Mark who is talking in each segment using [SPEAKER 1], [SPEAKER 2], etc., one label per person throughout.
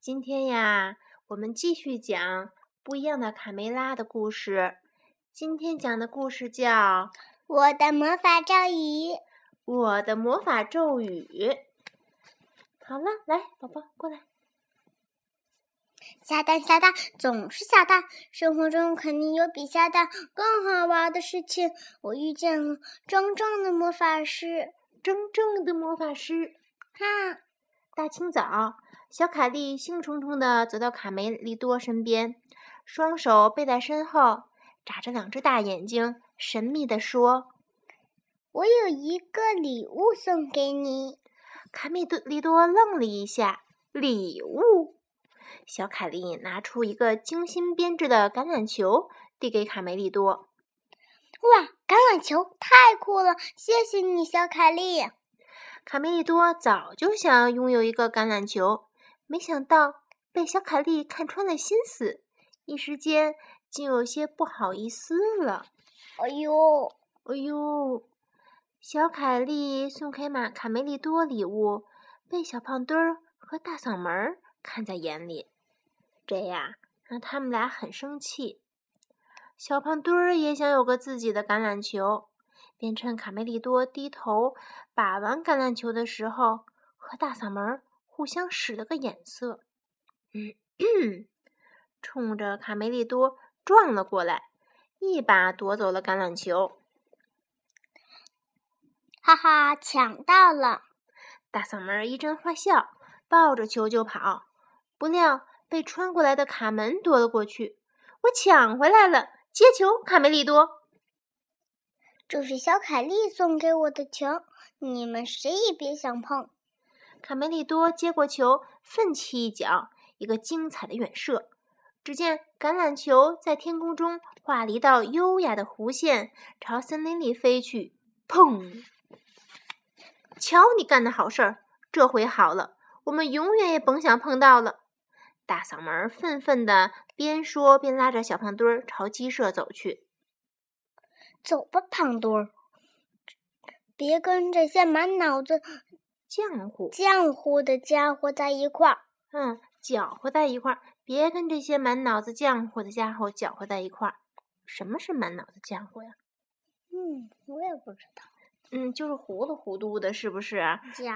[SPEAKER 1] 今天呀，我们继续讲不一样的卡梅拉的故事。今天讲的故事叫《
[SPEAKER 2] 我的魔法咒语》。
[SPEAKER 1] 我的魔法咒语。好了，来，宝宝过来。
[SPEAKER 2] 下蛋下蛋总是下蛋，生活中肯定有比下蛋更好玩的事情。我遇见了真正的魔法师，
[SPEAKER 1] 真正的魔法师。
[SPEAKER 2] 哈！
[SPEAKER 1] 大清早，小凯莉兴冲冲地走到卡梅利多身边，双手背在身后，眨着两只大眼睛，神秘地说：“
[SPEAKER 2] 我有一个礼物送给你。”
[SPEAKER 1] 卡梅利多愣了一下，礼物。小凯莉拿出一个精心编织的橄榄球，递给卡梅利多。
[SPEAKER 2] 哇，橄榄球太酷了！谢谢你，小凯莉。
[SPEAKER 1] 卡梅利多早就想拥有一个橄榄球，没想到被小凯莉看穿了心思，一时间竟有些不好意思了。
[SPEAKER 2] 哎呦，
[SPEAKER 1] 哎呦！小凯莉送给马卡梅利多礼物，被小胖墩儿和大嗓门看在眼里。这呀，让他们俩很生气。小胖墩儿也想有个自己的橄榄球，便趁卡梅利多低头把玩橄榄球的时候，和大嗓门互相使了个眼色，冲着卡梅利多撞了过来，一把夺走了橄榄球。
[SPEAKER 2] 哈哈，抢到了！
[SPEAKER 1] 大嗓门一阵坏笑，抱着球就跑，不料。被穿过来的卡门夺了过去，我抢回来了，接球，卡梅利多。
[SPEAKER 2] 这是小凯莉送给我的球，你们谁也别想碰。
[SPEAKER 1] 卡梅利多接过球，奋起一脚，一个精彩的远射。只见橄榄球在天空中画了一道优雅的弧线，朝森林里飞去。砰！瞧你干的好事儿，这回好了，我们永远也甭想碰到了。大嗓门愤愤地边说边拉着小胖墩儿朝鸡舍走去。
[SPEAKER 2] 走吧，胖墩儿，别跟这些满脑子
[SPEAKER 1] 浆糊
[SPEAKER 2] 浆糊的家伙在一块儿。
[SPEAKER 1] 嗯，搅和在一块儿，别跟这些满脑子浆糊的家伙搅和在一块儿。什么是满脑子浆糊呀？
[SPEAKER 2] 嗯，我也不知道。
[SPEAKER 1] 嗯，就是糊里糊涂的，是不是？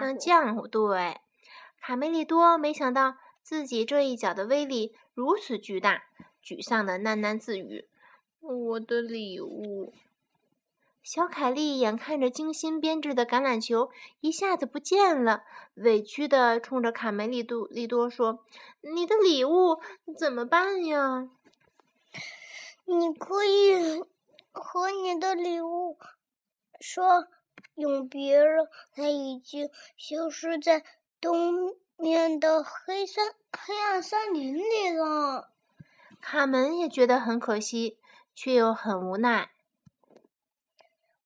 [SPEAKER 2] 嗯，
[SPEAKER 1] 浆糊。对，卡梅利多没想到。自己这一脚的威力如此巨大，沮丧的喃喃自语：“我的礼物。”小凯莉眼看着精心编制的橄榄球一下子不见了，委屈的冲着卡梅利多利多说：“你的礼物怎么办呀？”
[SPEAKER 2] 你可以和你的礼物说永别了，它已经消失在东。面的黑森黑暗森林里了，
[SPEAKER 1] 卡门也觉得很可惜，却又很无奈。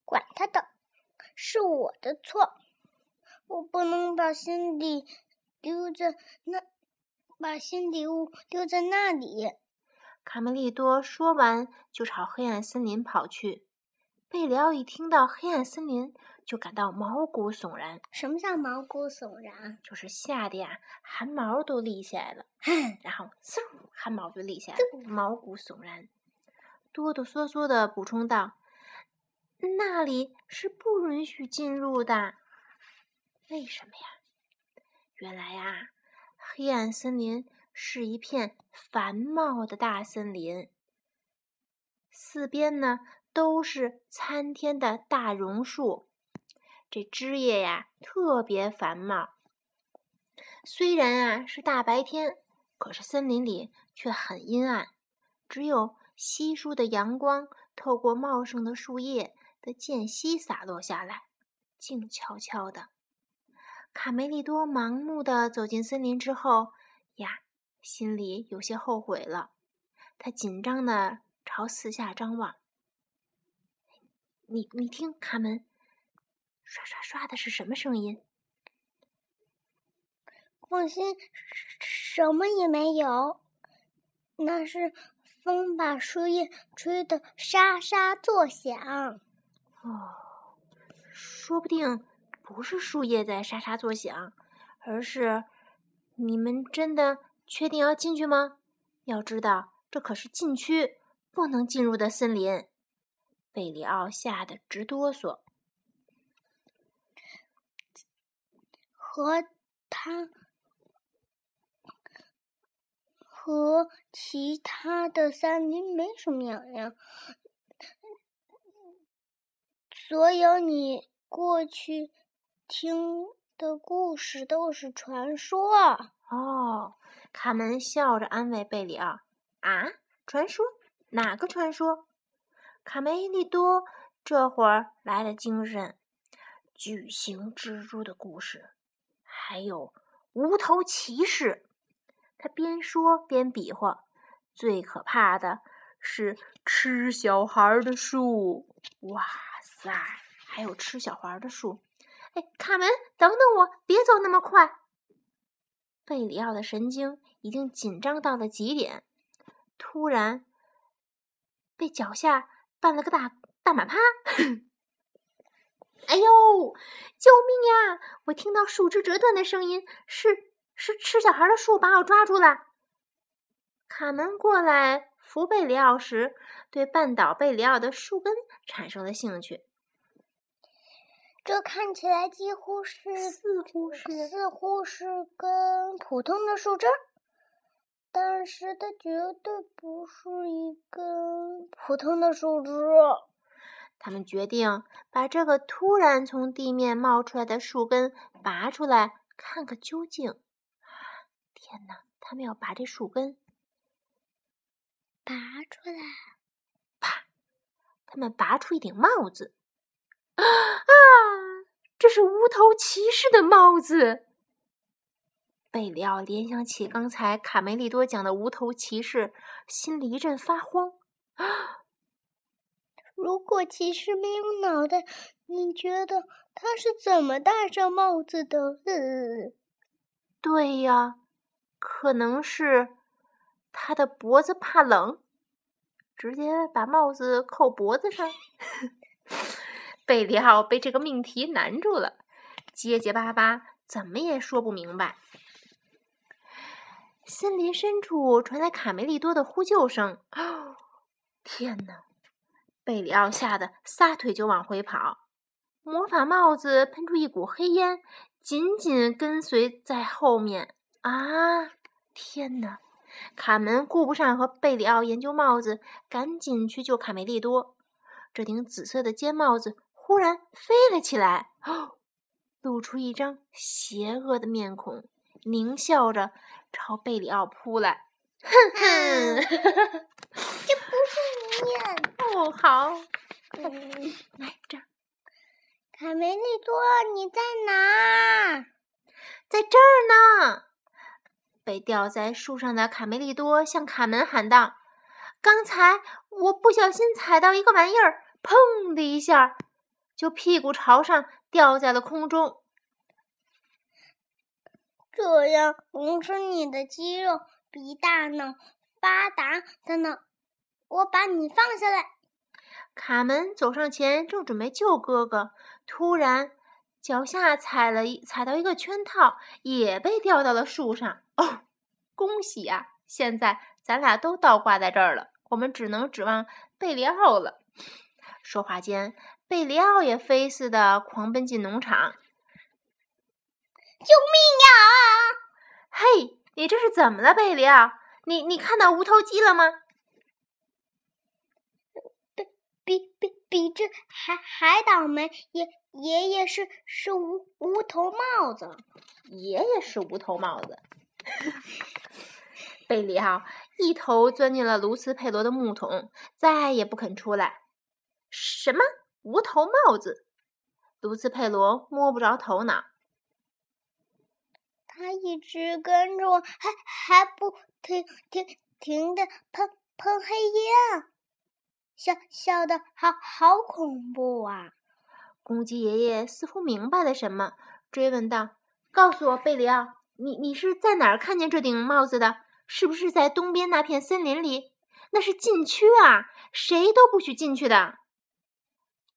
[SPEAKER 2] 管他的，是我的错，我不能把心里丢在那，把新礼物丢在那里。
[SPEAKER 1] 卡梅利多说完，就朝黑暗森林跑去。贝里奥一听到黑暗森林，就感到毛骨悚然。
[SPEAKER 2] 什么叫毛骨悚然？
[SPEAKER 1] 就是吓得呀，汗毛都立起来了。然后嗖，汗毛就立起来了，毛骨悚然。哆哆嗦嗦的补充道：“那里是不允许进入的。为什么呀？原来呀，黑暗森林是一片繁茂的大森林，四边呢都是参天的大榕树。”这枝叶呀，特别繁茂。虽然啊是大白天，可是森林里却很阴暗，只有稀疏的阳光透过茂盛的树叶的间隙洒落下来，静悄悄的。卡梅利多盲目的走进森林之后呀，心里有些后悔了。他紧张的朝四下张望。你你听，卡门。刷刷刷的是什么声音？
[SPEAKER 2] 放心，什么也没有。那是风把树叶吹得沙沙作响。
[SPEAKER 1] 哦，说不定不是树叶在沙沙作响，而是你们真的确定要进去吗？要知道，这可是禁区，不能进入的森林。贝里奥吓得直哆嗦。
[SPEAKER 2] 和他和其他的森林没什么两样。所有你过去听的故事都是传说
[SPEAKER 1] 哦。卡门笑着安慰贝里奥：“啊，传说？哪个传说？”卡梅利多这会儿来了精神：“巨型蜘蛛的故事，还有无头骑士。”他边说边比划：“最可怕的是吃小孩的树。”哇哇塞，还有吃小孩的树！哎，卡门，等等我，别走那么快。贝里奥的神经已经紧张到了极点，突然被脚下绊了个大大马趴！哎呦，救命呀！我听到树枝折断的声音，是是吃小孩的树把我抓住了。卡门过来扶贝里奥时，对绊倒贝里奥的树根产生了兴趣。
[SPEAKER 2] 这看起来几乎是
[SPEAKER 1] 似乎是
[SPEAKER 2] 似乎是根普通的树枝，但是它绝对不是一根普通的树枝。
[SPEAKER 1] 他们决定把这个突然从地面冒出来的树根拔出来，看个究竟。天哪！他们要拔这树根，
[SPEAKER 2] 拔出来！
[SPEAKER 1] 啪！他们拔出一顶帽子。啊！这是无头骑士的帽子。贝里奥联想起刚才卡梅利多讲的无头骑士，心里一阵发慌。
[SPEAKER 2] 如果骑士没有脑袋，你觉得他是怎么戴上帽子的？
[SPEAKER 1] 对呀，可能是他的脖子怕冷，直接把帽子扣脖子上。贝里奥被这个命题难住了，结结巴巴，怎么也说不明白。森林深处传来卡梅利多的呼救声：“天哪！”贝里奥吓得撒腿就往回跑，魔法帽子喷出一股黑烟，紧紧跟随在后面。啊！天哪！卡门顾不上和贝里奥研究帽子，赶紧去救卡梅利多。这顶紫色的尖帽子。忽然飞了起来，露出一张邪恶的面孔，狞笑着朝贝里奥扑来。哼哼，
[SPEAKER 2] 这不是你
[SPEAKER 1] 哦，好，来这儿。
[SPEAKER 2] 卡梅利多，你在哪？
[SPEAKER 1] 在这儿呢。被吊在树上的卡梅利多向卡门喊道：“刚才我不小心踩到一个玩意儿，砰的一下。”就屁股朝上掉在了空中，
[SPEAKER 2] 这样能使你的肌肉比大脑发达的呢。我把你放下来。
[SPEAKER 1] 卡门走上前，正准备救哥哥，突然脚下踩了一踩到一个圈套，也被吊到了树上。哦，恭喜呀！现在咱俩都倒挂在这儿了，我们只能指望贝里奥了。说话间。贝里奥也飞似的狂奔进农场，
[SPEAKER 2] 救命呀！
[SPEAKER 1] 嘿，你这是怎么了，贝里奥？你你看到无头鸡了吗？
[SPEAKER 2] 比比比比这还还倒霉！爷爷爷是是无无头帽子，
[SPEAKER 1] 爷爷是无头帽子。贝里奥一头钻进了卢斯佩罗的木桶，再也不肯出来。什么？无头帽子，卢斯佩罗摸不着头脑。
[SPEAKER 2] 他一直跟着我，还还不停停停的喷喷黑烟，笑笑的好好恐怖啊！
[SPEAKER 1] 公鸡爷爷似乎明白了什么，追问道：“告诉我，贝里奥，你你是在哪儿看见这顶帽子的？是不是在东边那片森林里？那是禁区啊，谁都不许进去的。”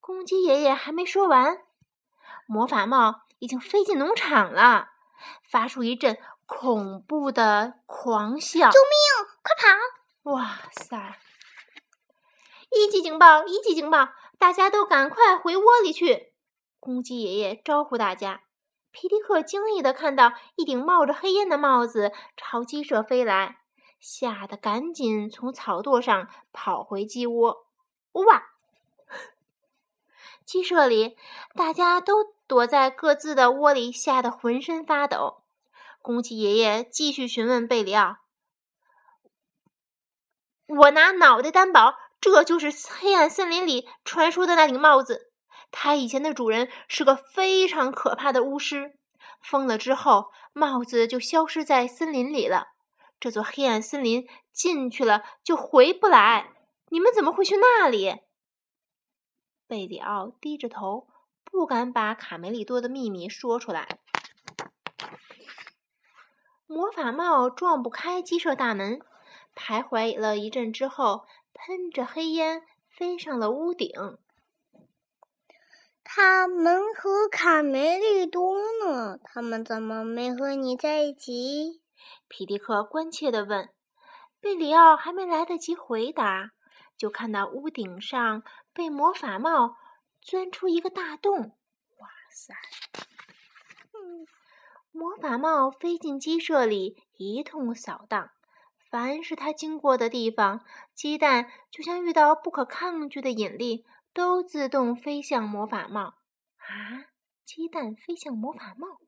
[SPEAKER 1] 公鸡爷爷还没说完，魔法帽已经飞进农场了，发出一阵恐怖的狂笑。
[SPEAKER 2] 救命！快跑！
[SPEAKER 1] 哇塞！一级警报！一级警报！大家都赶快回窝里去！公鸡爷爷招呼大家。皮迪克惊异地看到一顶冒着黑烟的帽子朝鸡舍飞来，吓得赶紧从草垛上跑回鸡窝。哇！鸡舍里，大家都躲在各自的窝里，吓得浑身发抖。公鸡爷爷继续询问贝里奥：“我拿脑袋担保，这就是黑暗森林里传说的那顶帽子。它以前的主人是个非常可怕的巫师，疯了之后，帽子就消失在森林里了。这座黑暗森林进去了就回不来。你们怎么会去那里？”贝里奥低着头，不敢把卡梅利多的秘密说出来。魔法帽撞不开鸡舍大门，徘徊了一阵之后，喷着黑烟飞上了屋顶。
[SPEAKER 2] 他们和卡梅利多呢？他们怎么没和你在一起？
[SPEAKER 1] 皮迪克关切地问。贝里奥还没来得及回答。就看到屋顶上被魔法帽钻出一个大洞，哇塞！魔法帽飞进鸡舍里，一通扫荡。凡是他经过的地方，鸡蛋就像遇到不可抗拒的引力，都自动飞向魔法帽。啊！鸡蛋飞向魔法帽，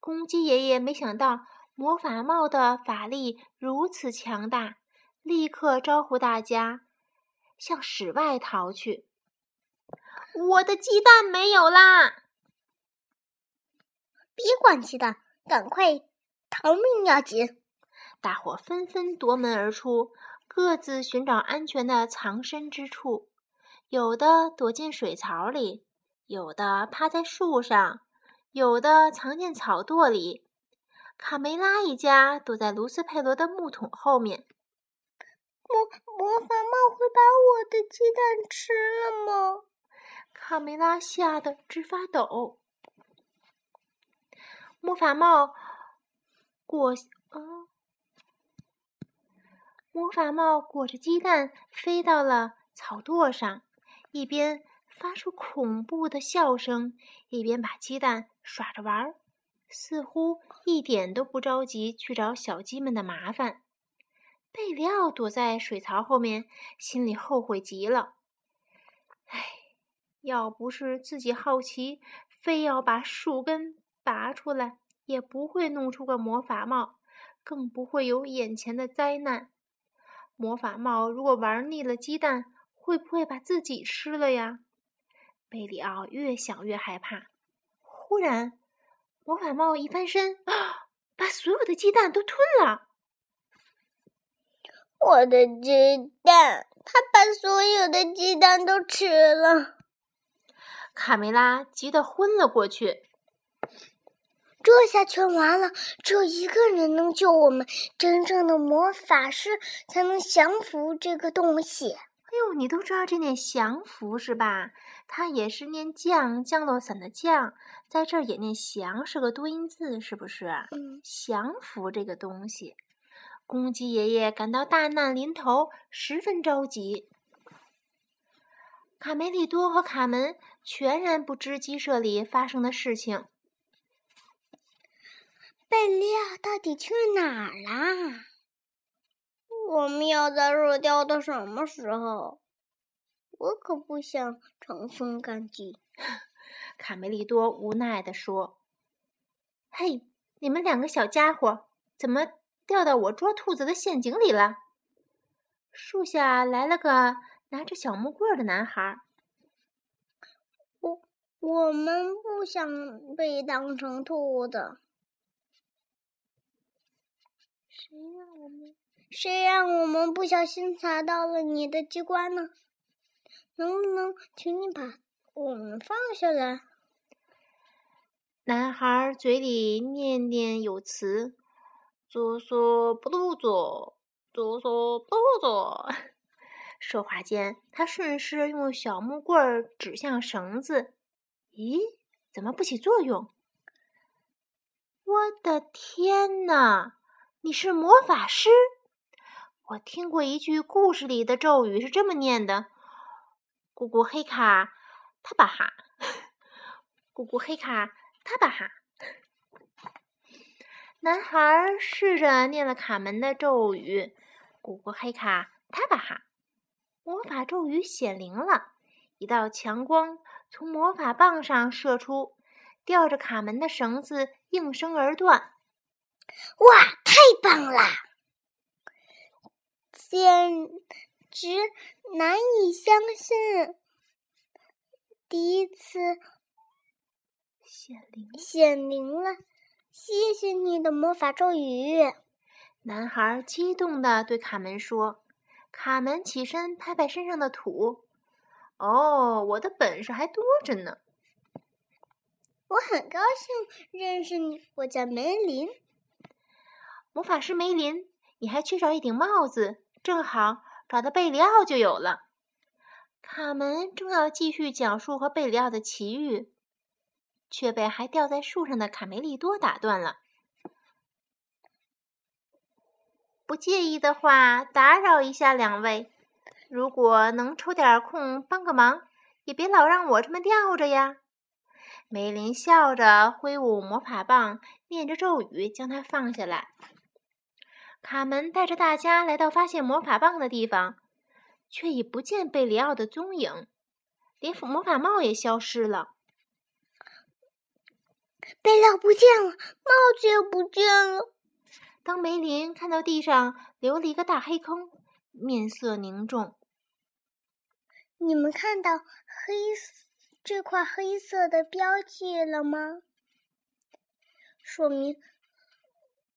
[SPEAKER 1] 公鸡爷爷没想到魔法帽的法力如此强大，立刻招呼大家。向室外逃去！我的鸡蛋没有啦！
[SPEAKER 2] 别管鸡蛋，赶快逃命要紧！
[SPEAKER 1] 大伙纷纷夺门而出，各自寻找安全的藏身之处。有的躲进水槽里，有的趴在树上，有的藏进草垛里。卡梅拉一家躲在卢斯佩罗的木桶后面。
[SPEAKER 2] 魔魔法帽会把我的鸡蛋吃了吗？
[SPEAKER 1] 卡梅拉吓得直发抖。魔法帽裹啊，魔法帽裹着鸡蛋飞到了草垛上，一边发出恐怖的笑声，一边把鸡蛋耍着玩儿，似乎一点都不着急去找小鸡们的麻烦。贝里奥躲在水槽后面，心里后悔极了。唉，要不是自己好奇，非要把树根拔出来，也不会弄出个魔法帽，更不会有眼前的灾难。魔法帽如果玩腻了鸡蛋，会不会把自己吃了呀？贝里奥越想越害怕。忽然，魔法帽一翻身，把所有的鸡蛋都吞了。
[SPEAKER 2] 我的鸡蛋，他把所有的鸡蛋都吃了。
[SPEAKER 1] 卡梅拉急得昏了过去。
[SPEAKER 2] 这下全完了，只有一个人能救我们，真正的魔法师才能降服这个东西。
[SPEAKER 1] 哎呦，你都知道这念降服是吧？它也是念降，降落伞的降，在这儿也念降，是个多音字，是不是？
[SPEAKER 2] 嗯，
[SPEAKER 1] 降服这个东西。公鸡爷爷感到大难临头，十分着急。卡梅利多和卡门全然不知鸡舍里发生的事情。
[SPEAKER 2] 贝利亚到底去哪儿啦？我们要在这钓到什么时候？我可不想乘风干鸡。
[SPEAKER 1] 卡梅利多无奈地说：“嘿，你们两个小家伙，怎么？”掉到我捉兔子的陷阱里了。树下来了个拿着小木棍的男孩。
[SPEAKER 2] 我我们不想被当成兔子。谁让我们谁让我们不小心踩到了你的机关呢？能不能请你把我们放下来？
[SPEAKER 1] 男孩嘴里念念有词。左说不露左，左说不露左。说话间，他顺势用小木棍指向绳子。咦，怎么不起作用？我的天哪！你是魔法师？我听过一句故事里的咒语，是这么念的：“咕咕黑卡，他巴哈，咕咕黑卡，他巴哈。”男孩试着念了卡门的咒语：“咕咕黑卡，他巴哈。”魔法咒语显灵了，一道强光从魔法棒上射出，吊着卡门的绳子应声而断。
[SPEAKER 2] 哇，太棒了！简直难以相信，第一次
[SPEAKER 1] 显灵
[SPEAKER 2] 显灵了！谢谢你的魔法咒语，
[SPEAKER 1] 男孩激动地对卡门说。卡门起身拍拍身上的土。哦，我的本事还多着呢！
[SPEAKER 2] 我很高兴认识你，我叫梅林。
[SPEAKER 1] 魔法师梅林，你还缺少一顶帽子，正好找到贝里奥就有了。卡门正要继续讲述和贝里奥的奇遇，却被还吊在树上的卡梅利多打断了。不介意的话，打扰一下两位。如果能抽点空帮个忙，也别老让我这么吊着呀。梅林笑着挥舞魔法棒，念着咒语将它放下来。卡门带着大家来到发现魔法棒的地方，却已不见贝里奥的踪影，连魔法帽也消失了。
[SPEAKER 2] 贝里奥不见了，帽子也不见了。
[SPEAKER 1] 当梅林看到地上留了一个大黑坑，面色凝重。
[SPEAKER 2] 你们看到黑这块黑色的标记了吗？说明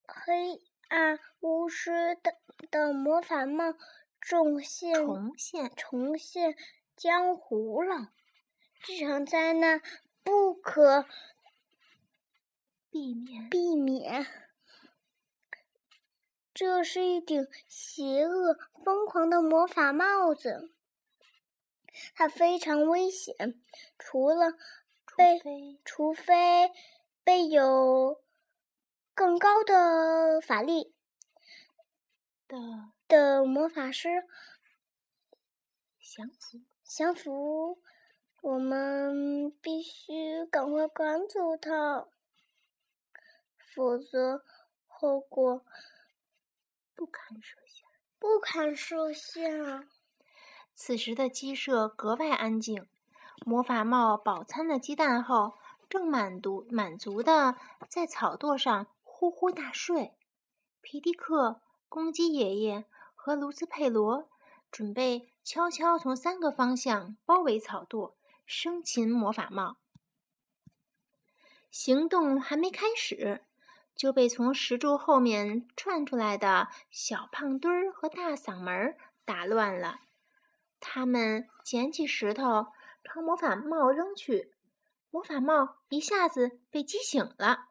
[SPEAKER 2] 黑暗巫师的的魔法帽重现
[SPEAKER 1] 重现
[SPEAKER 2] 重现江湖了。这场灾难不可
[SPEAKER 1] 避免
[SPEAKER 2] 避免。这是一顶邪恶、疯狂的魔法帽子，它非常危险。除了被，除非被有更高的法力
[SPEAKER 1] 的
[SPEAKER 2] 的魔法师
[SPEAKER 1] 降服，
[SPEAKER 2] 降服，我们必须赶快赶走他，否则后果。
[SPEAKER 1] 不堪设想，
[SPEAKER 2] 不堪设想。
[SPEAKER 1] 此时的鸡舍格外安静。魔法帽饱餐了鸡蛋后，正满足满足的在草垛上呼呼大睡。皮迪克、公鸡爷爷和卢斯佩罗准备悄悄从三个方向包围草垛，生擒魔法帽。行动还没开始。就被从石柱后面窜出来的小胖墩儿和大嗓门打乱了。他们捡起石头朝魔法帽扔去，魔法帽一下子被击醒了。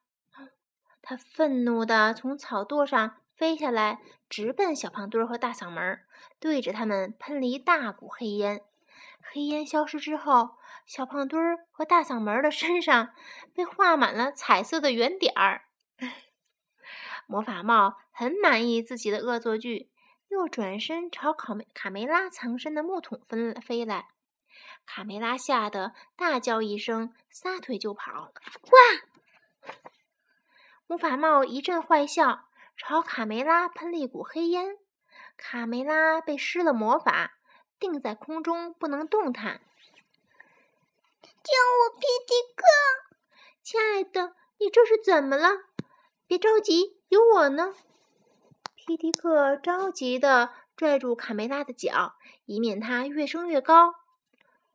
[SPEAKER 1] 他愤怒地从草垛上飞下来，直奔小胖墩儿和大嗓门，对着他们喷了一大股黑烟。黑烟消失之后，小胖墩儿和大嗓门的身上被画满了彩色的圆点儿。魔法帽很满意自己的恶作剧，又转身朝卡梅卡梅拉藏身的木桶飞飞来。卡梅拉吓得大叫一声，撒腿就跑。哇！魔法帽一阵坏笑，朝卡梅拉喷了一股黑烟。卡梅拉被施了魔法，定在空中不能动弹。
[SPEAKER 2] 救我，皮迪克！
[SPEAKER 1] 亲爱的，你这是怎么了？别着急，有我呢。皮迪克着急地拽住卡梅拉的脚，以免她越升越高。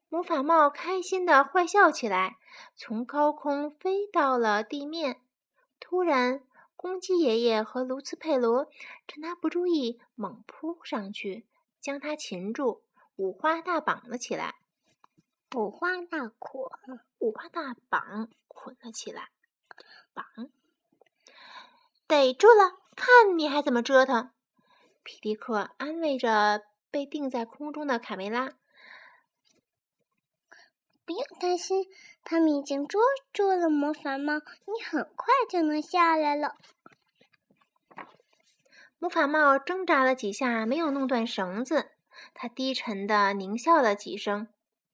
[SPEAKER 1] 魔法帽开心地坏笑起来，从高空飞到了地面。突然，公鸡爷爷和卢茨佩罗趁他不注意，猛扑上去，将他擒住，五花大绑了起来。
[SPEAKER 2] 五花大捆，
[SPEAKER 1] 五花大绑捆了起来，绑。逮住了，看你还怎么折腾！皮迪克安慰着被定在空中的卡梅拉。
[SPEAKER 2] 不用担心，他们已经捉住了魔法帽，你很快就能下来了。
[SPEAKER 1] 魔法帽挣扎了几下，没有弄断绳子。他低沉的狞笑了几声，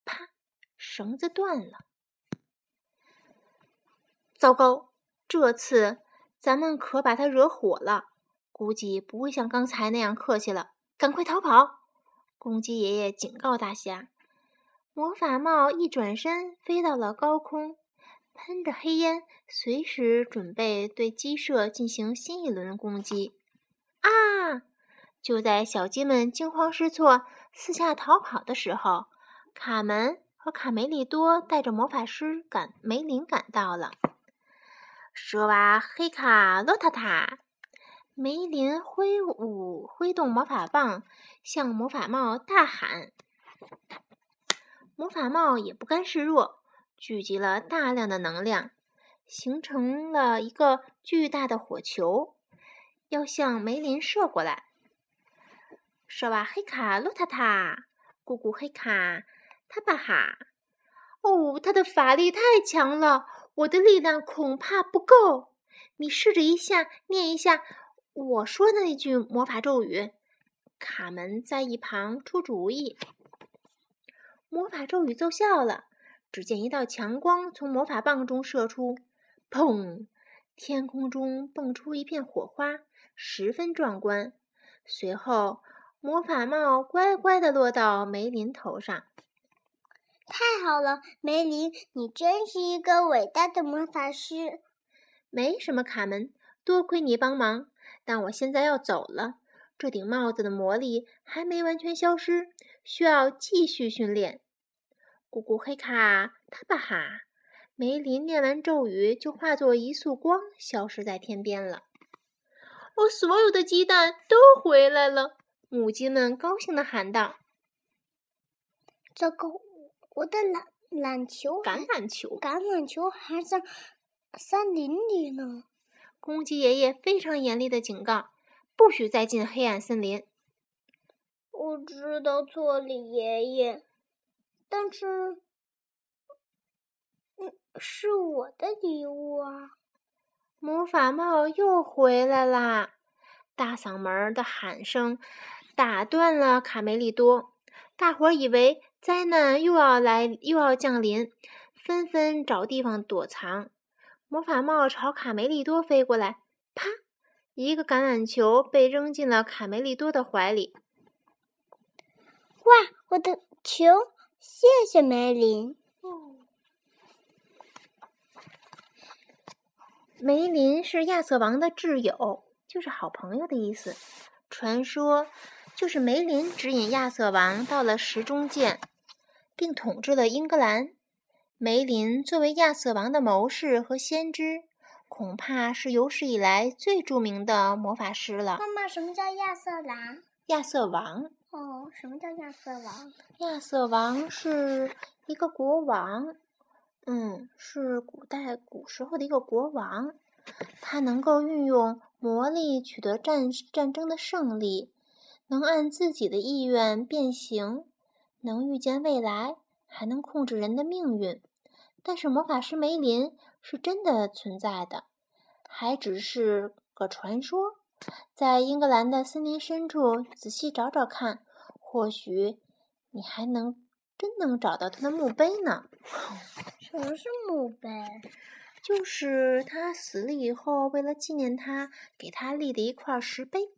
[SPEAKER 1] 啪，绳子断了。糟糕，这次咱们可把他惹火了，估计不会像刚才那样客气了。赶快逃跑！公鸡爷爷警告大侠。魔法帽一转身，飞到了高空，喷着黑烟，随时准备对鸡舍进行新一轮攻击。啊！就在小鸡们惊慌失措、四下逃跑的时候，卡门和卡梅利多带着魔法师赶梅林赶到了。舍瓦黑卡洛塔塔，梅林挥舞挥动魔法棒，向魔法帽大喊。魔法帽也不甘示弱，聚集了大量的能量，形成了一个巨大的火球，要向梅林射过来。舍瓦黑卡洛塔塔，姑姑黑卡塔巴哈。哦，他的法力太强了。我的力量恐怕不够，你试着一下念一下我说的那句魔法咒语。卡门在一旁出主意。魔法咒语奏效了，只见一道强光从魔法棒中射出，砰！天空中蹦出一片火花，十分壮观。随后，魔法帽乖乖地落到梅林头上。
[SPEAKER 2] 太好了，梅林，你真是一个伟大的魔法师。
[SPEAKER 1] 没什么，卡门，多亏你帮忙。但我现在要走了，这顶帽子的魔力还没完全消失，需要继续训练。咕咕黑卡他巴哈，梅林念完咒语就化作一束光，消失在天边了。我，所有的鸡蛋都回来了！母鸡们高兴地喊道：“
[SPEAKER 2] 糟糕！”我的篮篮球，
[SPEAKER 1] 橄榄球，
[SPEAKER 2] 橄榄球还在森林里呢。
[SPEAKER 1] 公鸡爷爷非常严厉的警告：不许再进黑暗森林。
[SPEAKER 2] 我知道错了，爷爷，但是，嗯，是我的礼物啊！
[SPEAKER 1] 魔法帽又回来啦！大嗓门的喊声打断了卡梅利多，大伙儿以为。灾难又要来，又要降临，纷纷找地方躲藏。魔法帽朝卡梅利多飞过来，啪！一个橄榄球被扔进了卡梅利多的怀里。
[SPEAKER 2] 哇，我的球！谢谢梅林。
[SPEAKER 1] 梅林是亚瑟王的挚友，就是好朋友的意思。传说就是梅林指引亚瑟王到了石中剑。并统治了英格兰。梅林作为亚瑟王的谋士和先知，恐怕是有史以来最著名的魔法师了。
[SPEAKER 2] 妈妈，什么叫亚瑟王？
[SPEAKER 1] 亚瑟王。
[SPEAKER 2] 什么叫亚瑟王？
[SPEAKER 1] 亚瑟王是一个国王，嗯，是古代古时候的一个国王。他能够运用魔力取得战战争的胜利，能按自己的意愿变形。能预见未来，还能控制人的命运，但是魔法师梅林是真的存在的，还只是个传说。在英格兰的森林深处仔细找找看，或许你还能真能找到他的墓碑呢。
[SPEAKER 2] 什么是墓碑？
[SPEAKER 1] 就是他死了以后，为了纪念他，给他立的一块石碑。